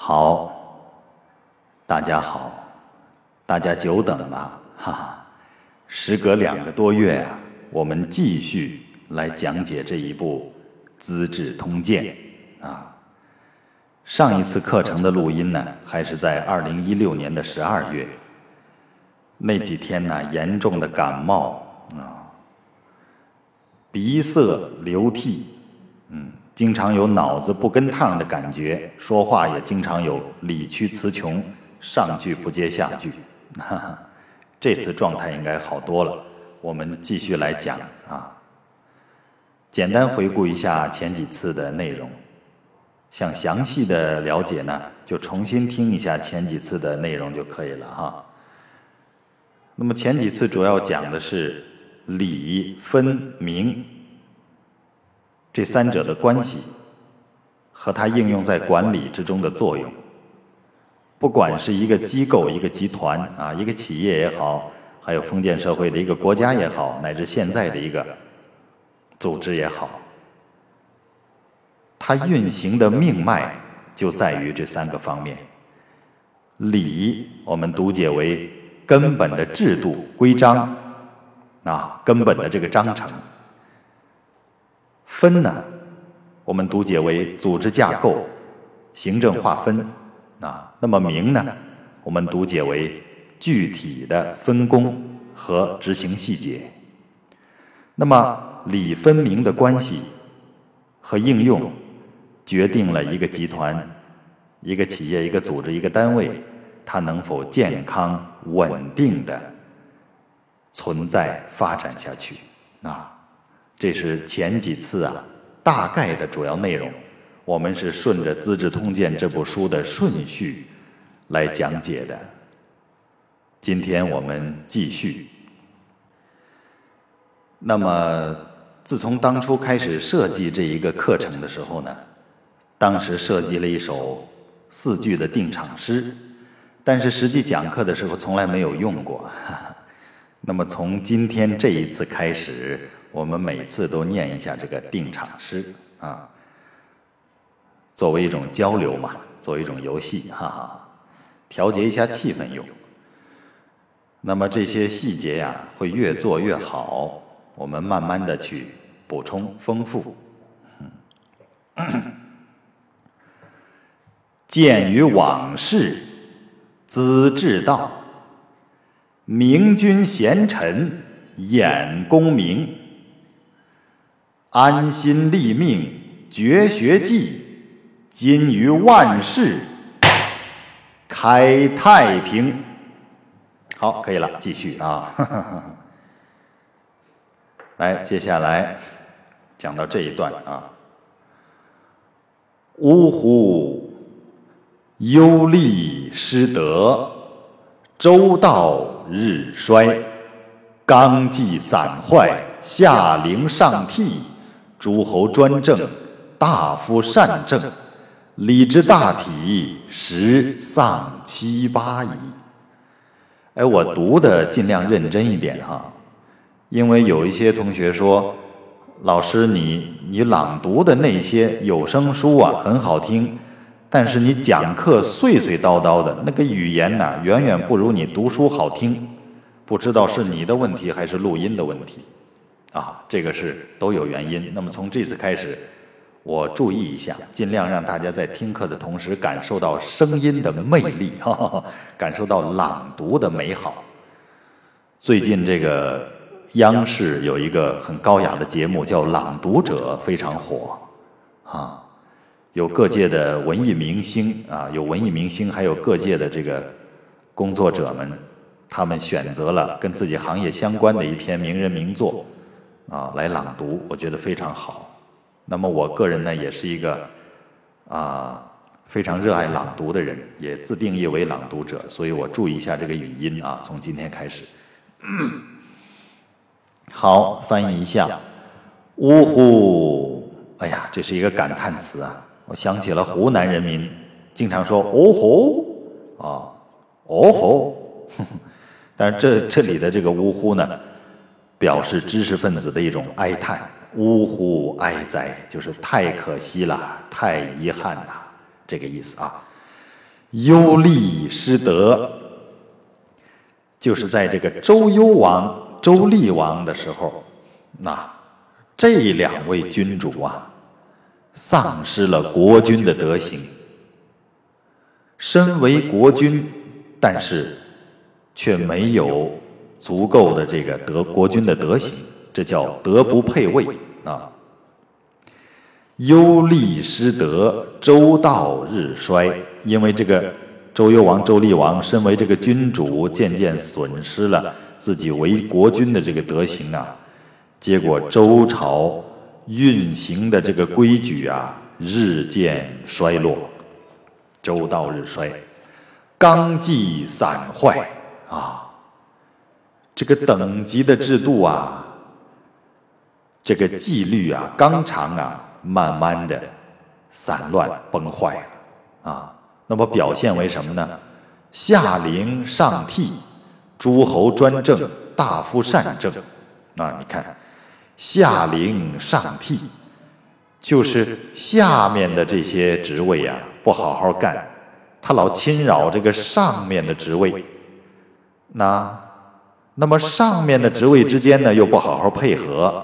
好，大家好，大家久等了，哈哈！时隔两个多月啊，我们继续来讲解这一部《资治通鉴》啊。上一次课程的录音呢，还是在二零一六年的十二月。那几天呢，严重的感冒啊，鼻塞流涕，经常有脑子不跟趟的感觉，说话也经常有理屈词穷，上句不接下句。哈哈，这次状态应该好多了。我们继续来讲啊，简单回顾一下前几次的内容。想详细的了解呢，就重新听一下前几次的内容就可以了哈。那么前几次主要讲的是理分明。这三者的关系和它应用在管理之中的作用，不管是一个机构、一个集团啊，一个企业也好，还有封建社会的一个国家也好，乃至现在的一个组织也好，它运行的命脉就在于这三个方面。礼，我们读解为根本的制度规章啊，根本的这个章程。分呢，我们读解为组织架构、行政划分啊。那么明呢，我们读解为具体的分工和执行细节。那么理分明的关系和应用，决定了一个集团、一个企业、一个组织、一个单位，它能否健康稳定的存在发展下去啊。这是前几次啊，大概的主要内容，我们是顺着《资治通鉴》这部书的顺序来讲解的。今天我们继续。那么，自从当初开始设计这一个课程的时候呢，当时设计了一首四句的定场诗，但是实际讲课的时候从来没有用过。那么从今天这一次开始。我们每次都念一下这个定场诗啊，作为一种交流嘛，作为一种游戏，哈哈，调节一下气氛用。那么这些细节呀，会越做越好，我们慢慢的去补充丰富。鉴于往事，资治道，明君贤臣，演功名。安心立命，绝学技，今于万世开太平。好，可以了，继续啊。来，接下来讲到这一段啊。呜呼，忧利失德，周道日衰，纲纪散坏，下陵上替。诸侯专政，大夫善政，礼之大体，十丧七八矣。哎，我读的尽量认真一点哈，因为有一些同学说，老师你你朗读的那些有声书啊很好听，但是你讲课碎碎叨叨的那个语言呢，远远不如你读书好听。不知道是你的问题还是录音的问题。啊，这个是都有原因。那么从这次开始，我注意一下，尽量让大家在听课的同时感受到声音的魅力，哈哈感受到朗读的美好。最近这个央视有一个很高雅的节目叫《朗读者》，非常火，啊，有各界的文艺明星啊，有文艺明星，还有各界的这个工作者们，他们选择了跟自己行业相关的一篇名人名作。啊，来朗读，我觉得非常好。那么我个人呢，也是一个啊非常热爱朗读的人，也自定义为朗读者，所以我注意一下这个语音啊。从今天开始，好，翻译一下。呜呼，哎呀，这是一个感叹词啊！我想起了湖南人民经常说“哦吼”啊，“哦吼”，但是这这里的这个“呜呼”呢？表示知识分子的一种哀叹，呜呼哀哉，就是太可惜了，太遗憾了，这个意思啊。忧厉失德，就是在这个周幽王、周厉王的时候，那这两位君主啊，丧失了国君的德行。身为国君，但是却没有足够的这个德国君的德行，这叫德不配位啊。忧厉失德，周道日衰。因为这个周幽王、周厉王身为这个君主，渐渐损失了自己为国君的这个德行啊，结果周朝运行的这个规矩啊，日渐衰落，周道日衰，纲纪散坏啊，这个等级的制度啊，这个纪律啊，纲常啊。慢慢的散乱崩坏啊，那么表现为什么呢？下陵上替，诸侯专政，大夫善政。啊，你看，下陵上替，就是下面的这些职位啊，不好好干，他老侵扰这个上面的职位。那，那么上面的职位之间呢，又不好好配合，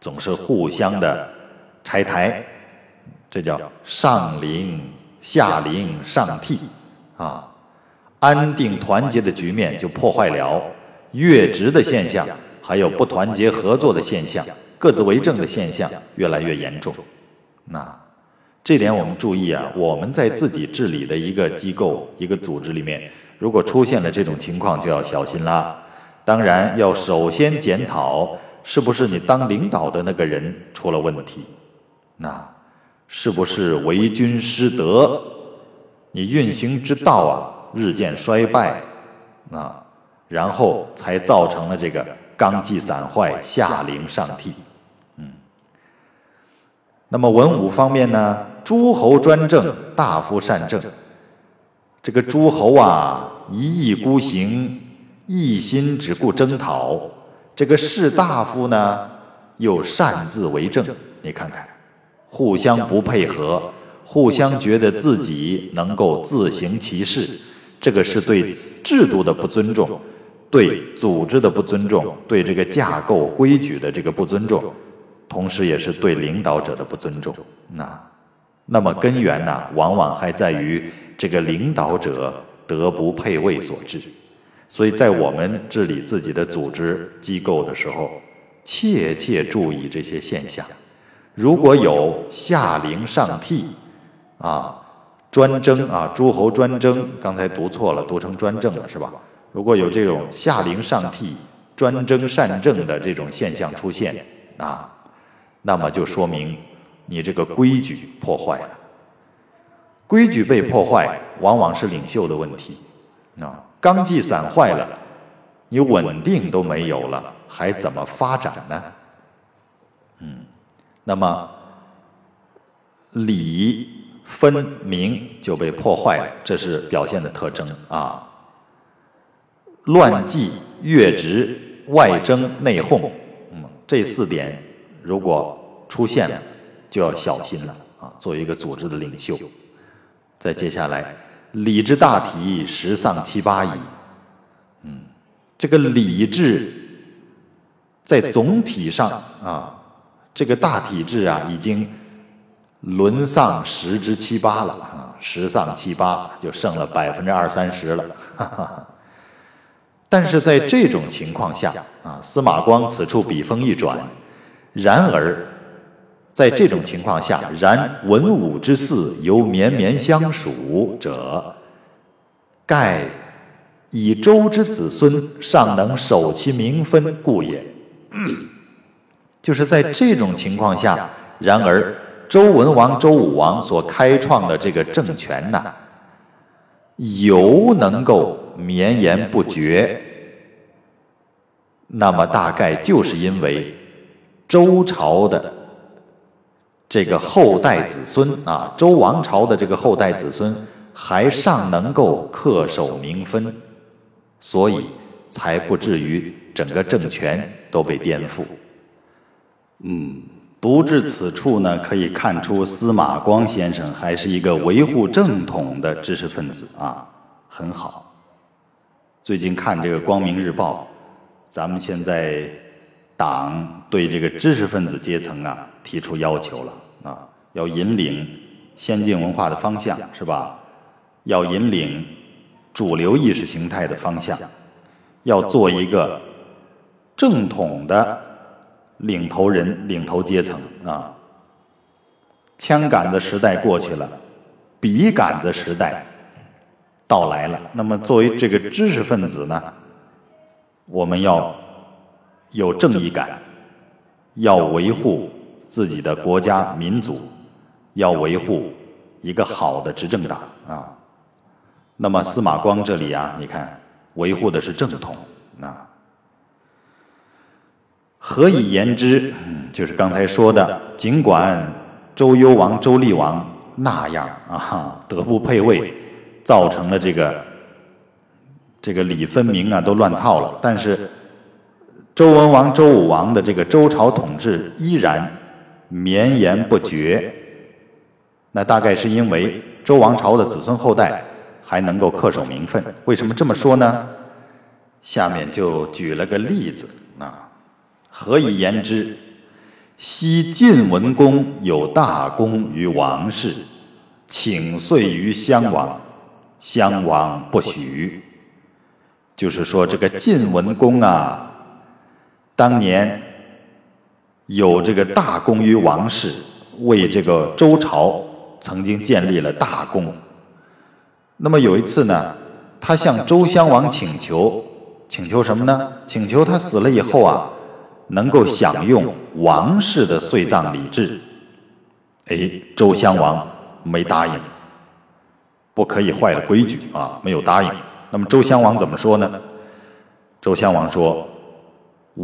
总是互相的。拆台，这叫上陵下陵上替啊，安定团结的局面就破坏了，越职的现象，还有不团结合作的现象，各自为政的现象越来越严重。那这点我们注意啊，我们在自己治理的一个机构、一个组织里面，如果出现了这种情况，就要小心啦。当然要首先检讨，是不是你当领导的那个人出了问题。那是不是为君失德？你运行之道啊，日渐衰败，啊，然后才造成了这个纲纪散坏、下陵上替。嗯。那么文武方面呢？诸侯专政，大夫善政。这个诸侯啊，一意孤行，一心只顾征讨；这个士大夫呢，又擅自为政。你看看。互相不配合，互相觉得自己能够自行其事，这个是对制度的不尊重，对组织的不尊重，对这个架构规矩的这个不尊重，同时也是对领导者的不尊重。那，那么根源呢，往往还在于这个领导者德不配位所致。所以在我们治理自己的组织机构的时候，切切注意这些现象。如果有下陵上替，啊，专征啊，诸侯专征，刚才读错了，读成专政了，是吧？如果有这种下陵上替、专征善政的这种现象出现，啊，那么就说明你这个规矩破坏了。规矩被破坏，往往是领袖的问题，啊，纲纪散坏了，你稳定都没有了，还怎么发展呢？嗯。那么礼分明就被破坏了，这是表现的特征啊。乱纪、越职、外争、内讧，嗯，这四点如果出现了，就要小心了啊。作为一个组织的领袖，再接下来，礼之大体，十丧七八矣。嗯，这个礼制在总体上啊。这个大体制啊，已经沦丧十之七八了啊，十丧七八，就剩了百分之二三十了。但是在这种情况下啊，司马光此处笔锋一转，然而在这种情况下，然文武之嗣犹绵绵相属者，盖以周之子孙尚能守其名分故也。就是在这种情况下，然而周文王、周武王所开创的这个政权呢，犹能够绵延不绝，那么大概就是因为周朝的这个后代子孙啊，周王朝的这个后代子孙还尚能够恪守名分，所以才不至于整个政权都被颠覆。嗯，读至此处呢，可以看出司马光先生还是一个维护正统的知识分子啊，很好。最近看这个《光明日报》，咱们现在党对这个知识分子阶层啊提出要求了啊，要引领先进文化的方向，是吧？要引领主流意识形态的方向，要做一个正统的。领头人、领头阶层啊，枪杆子时代过去了，笔杆子时代到来了。那么，作为这个知识分子呢，我们要有正义感，要维护自己的国家民族，要维护一个好的执政党啊。那么，司马光这里啊，你看，维护的是正统啊。何以言之？就是刚才说的，尽管周幽王、周厉王那样啊，德不配位，造成了这个这个礼分明啊，都乱套了。但是周文王、周武王的这个周朝统治依然绵延不绝。那大概是因为周王朝的子孙后代还能够恪守名分。为什么这么说呢？下面就举了个例子啊。何以言之？昔晋文公有大功于王室，请遂于襄王，襄王不许。就是说，这个晋文公啊，当年有这个大功于王室，为这个周朝曾经建立了大功。那么有一次呢，他向周襄王请求，请求什么呢？请求他死了以后啊。能够享用王室的岁葬礼制，哎，周襄王没答应，不可以坏了规矩啊，没有答应。那么周襄王怎么说呢？周襄王说：“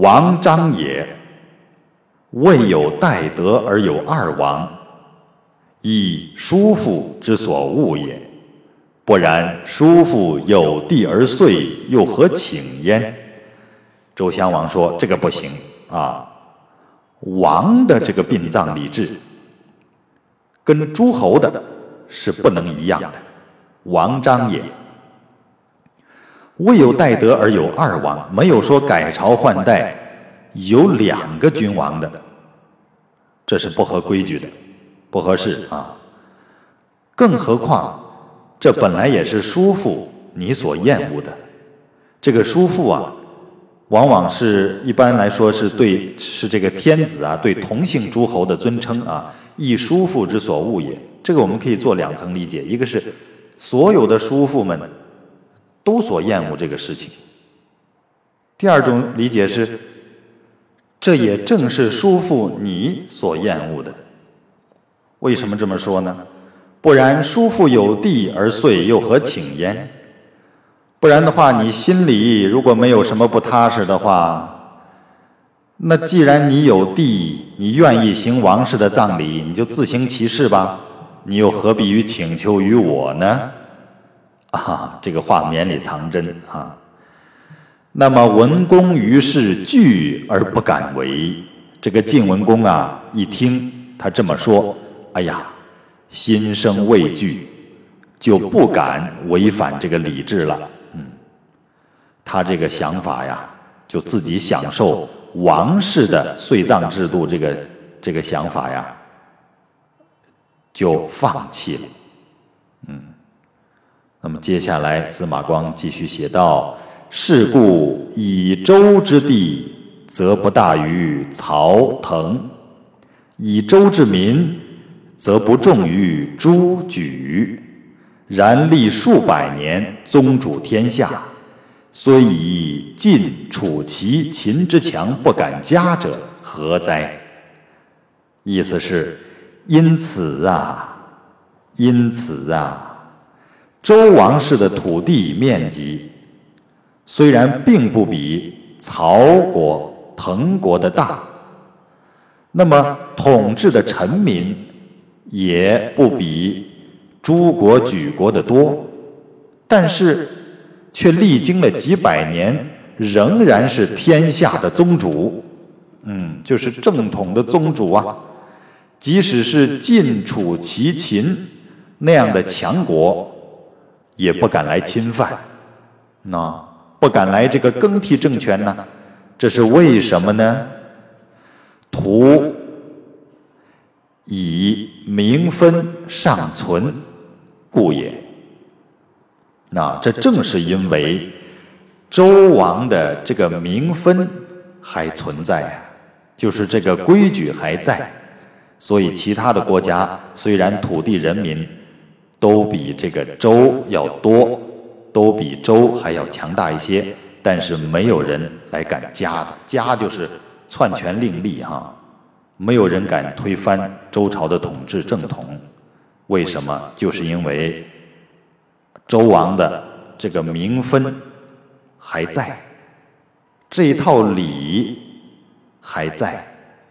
王章也，未有代德而有二王，以叔父之所恶也。不然，叔父有弟而遂，又何请焉？”周襄王说：“这个不行。”啊，王的这个殡葬礼制跟诸侯的是不能一样的。王章也，未有代德而有二王，没有说改朝换代有两个君王的，这是不合规矩的，不合适啊。更何况，这本来也是叔父你所厌恶的，这个叔父啊。往往是一般来说是对是这个天子啊对同姓诸侯的尊称啊，亦叔父之所恶也。这个我们可以做两层理解，一个是所有的叔父们都所厌恶这个事情。第二种理解是，这也正是叔父你所厌恶的。为什么这么说呢？不然叔父有弟而遂，又何请焉？不然的话，你心里如果没有什么不踏实的话，那既然你有地，你愿意行王室的葬礼，你就自行其事吧，你又何必于请求于我呢？啊，这个话绵里藏针啊。那么文公于是惧而不敢为。这个晋文公啊，一听他这么说，哎呀，心生畏惧，就不敢违反这个礼制了。嗯他这个想法呀，就自己享受王室的岁葬制度，这个这个想法呀，就放弃了。嗯，那么接下来司马光继续写道：“是故以周之地，则不大于曹腾；以周之民，则不重于诸举。然历数百年，宗主天下。”虽以晋、楚、齐、秦之强不敢加者，何哉？意思是，因此啊，因此啊，周王室的土地面积虽然并不比曹国、滕国的大，那么统治的臣民也不比诸国、举国的多，但是。却历经了几百年，仍然是天下的宗主，嗯，就是正统的宗主啊。即使是晋、楚、齐、秦那样的强国，也不敢来侵犯，那不敢来这个更替政权呢？这是为什么呢？图以名分尚存故也。那这正是因为周王的这个名分还存在呀，就是这个规矩还在，所以其他的国家虽然土地人民都比这个周要多，都比周还要强大一些，但是没有人来敢加的，加就是篡权另立哈，没有人敢推翻周朝的统治正统，为什么？就是因为。周王的这个名分还在，这一套礼还在，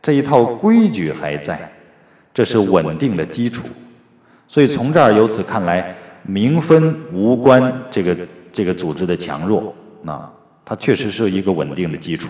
这一套规矩还在，这是稳定的基础。所以从这儿由此看来，名分无关这个这个组织的强弱，那它确实是一个稳定的基础。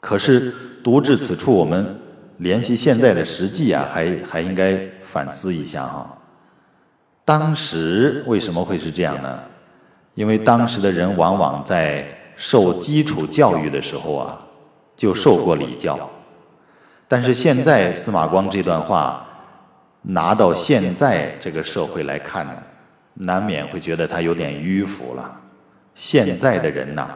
可是读至此处，我们联系现在的实际啊，还还应该反思一下哈。当时为什么会是这样呢？因为当时的人往往在受基础教育的时候啊，就受过礼教。但是现在司马光这段话拿到现在这个社会来看呢，难免会觉得他有点迂腐了。现在的人呐，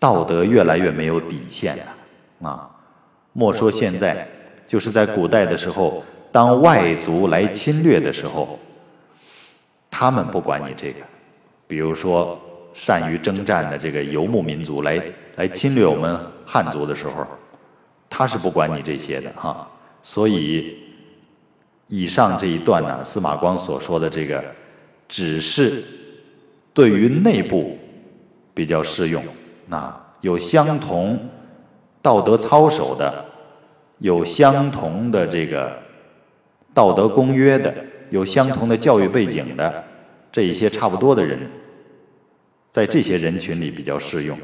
道德越来越没有底线了啊！莫说现在，就是在古代的时候，当外族来侵略的时候。他们不管你这个，比如说善于征战的这个游牧民族来来侵略我们汉族的时候，他是不管你这些的哈。所以以上这一段呢，司马光所说的这个，只是对于内部比较适用。那有相同道德操守的，有相同的这个道德公约的。有相同的教育背景的这一些差不多的人，在这些人群里比较适用。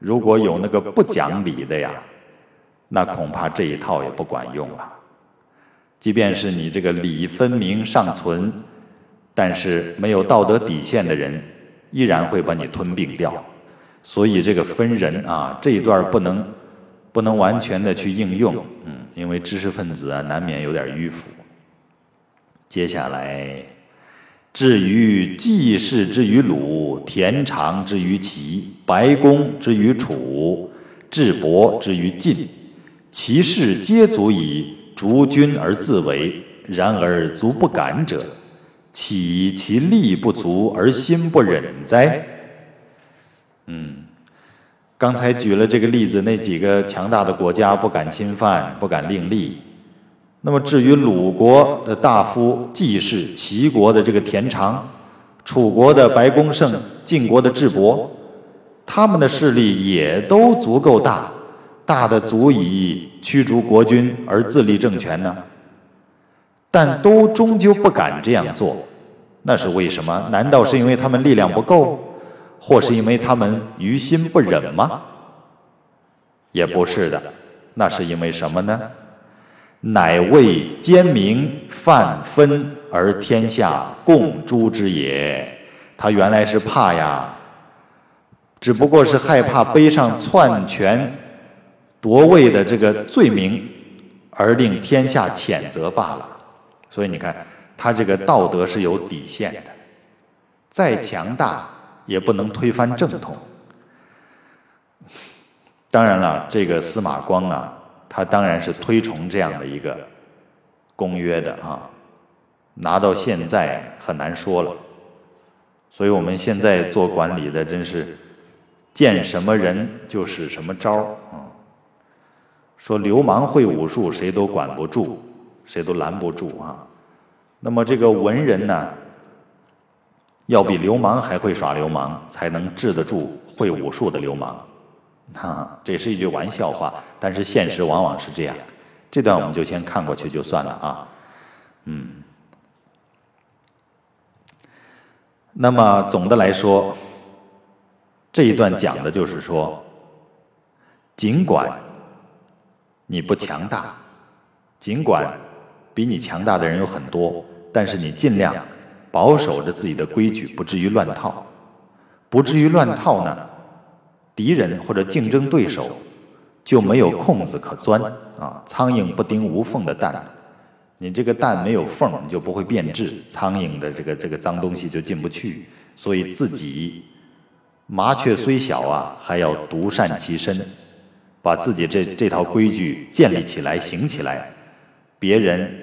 如果有那个不讲理的呀，那恐怕这一套也不管用了。即便是你这个理分明尚存，但是没有道德底线的人，依然会把你吞并掉。所以这个分人啊，这一段不能不能完全的去应用，嗯，因为知识分子啊，难免有点迂腐。接下来，至于季氏之于鲁，田常之于齐，白公之于楚，智伯之于晋，其事皆足以逐君而自为。然而足不敢者，岂其力不足而心不忍哉？嗯，刚才举了这个例子，那几个强大的国家不敢侵犯，不敢另立。那么至于鲁国的大夫季氏、齐国的这个田常、楚国的白公胜、晋国的智伯，他们的势力也都足够大，大的足以驱逐国君而自立政权呢。但都终究不敢这样做，那是为什么？难道是因为他们力量不够，或是因为他们于心不忍吗？也不是的，那是因为什么呢？乃为奸明犯分而天下共诛之也。他原来是怕呀，只不过是害怕背上篡权夺位的这个罪名，而令天下谴责罢了。所以你看，他这个道德是有底线的，再强大也不能推翻正统。当然了，这个司马光啊。他当然是推崇这样的一个公约的啊，拿到现在很难说了，所以我们现在做管理的真是见什么人就使什么招儿啊。说流氓会武术，谁都管不住，谁都拦不住啊。那么这个文人呢，要比流氓还会耍流氓，才能治得住会武术的流氓。哈，这是一句玩笑话，但是现实往往是这样。这段我们就先看过去就算了啊。嗯，那么总的来说，这一段讲的就是说，尽管你不强大，尽管比你强大的人有很多，但是你尽量保守着自己的规矩，不至于乱套。不至于乱套呢，敌人或者竞争对手就没有空子可钻啊。苍蝇不叮无缝的蛋，你这个蛋没有缝，你就不会变质，苍蝇的这个这个脏东西就进不去。所以自己麻雀虽小啊，还要独善其身，把自己这这套规矩建立起来、行起来，别人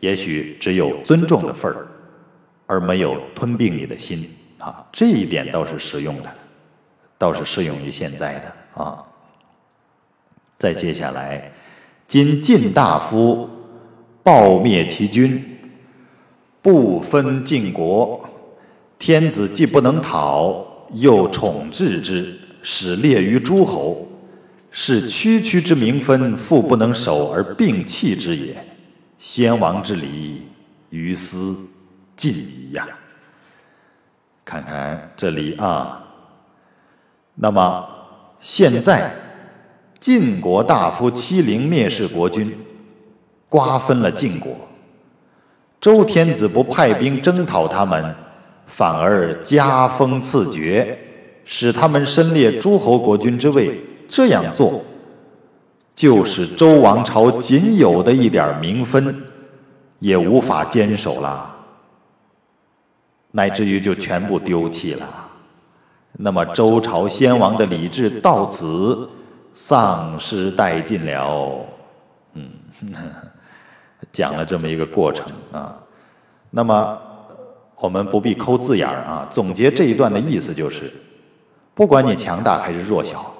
也许只有尊重的份儿，而没有吞并你的心。啊，这一点倒是实用的，倒是适用于现在的啊。再接下来，今晋大夫暴灭其君，不分晋国，天子既不能讨，又宠治之，使列于诸侯，是区区之名分，复不能守而并弃之也。先王之礼，于斯尽矣呀。看看这里啊，那么现在晋国大夫欺凌蔑视国君，瓜分了晋国。周天子不派兵征讨他们，反而加封赐爵，使他们身列诸侯国君之位。这样做，就是周王朝仅有的一点名分也无法坚守了。乃至于就全部丢弃了，那么周朝先王的礼制到此丧失殆尽了。嗯，讲了这么一个过程啊。那么我们不必抠字眼儿啊。总结这一段的意思就是，不管你强大还是弱小，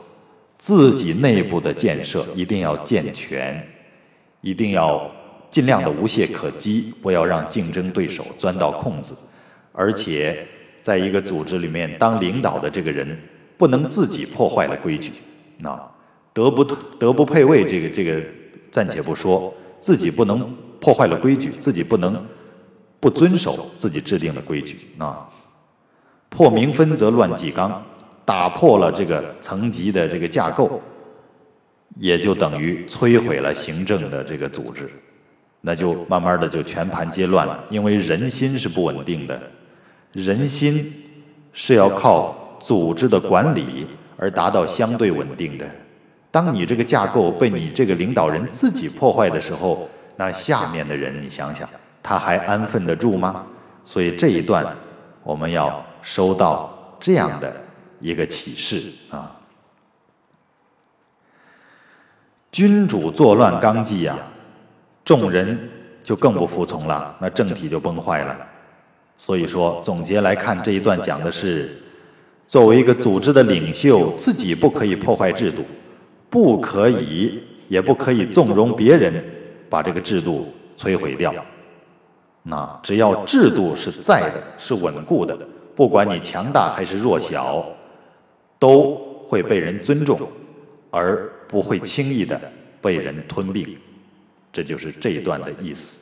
自己内部的建设一定要健全，一定要尽量的无懈可击，不要让竞争对手钻到空子。而且，在一个组织里面当领导的这个人，不能自己破坏了规矩，那德不德不配位，这个这个暂且不说，自己不能破坏了规矩，自己不能不遵守自己制定的规矩，那，破名分则乱纪纲，打破了这个层级的这个架构，也就等于摧毁了行政的这个组织，那就慢慢的就全盘皆乱了，因为人心是不稳定的。人心是要靠组织的管理而达到相对稳定的。当你这个架构被你这个领导人自己破坏的时候，那下面的人，你想想，他还安分得住吗？所以这一段我们要收到这样的一个启示啊。君主作乱纲纪呀，众人就更不服从了，那政体就崩坏了。所以说，总结来看，这一段讲的是，作为一个组织的领袖，自己不可以破坏制度，不可以，也不可以纵容别人把这个制度摧毁掉。那只要制度是在的，是稳固的，不管你强大还是弱小，都会被人尊重，而不会轻易的被人吞并。这就是这一段的意思。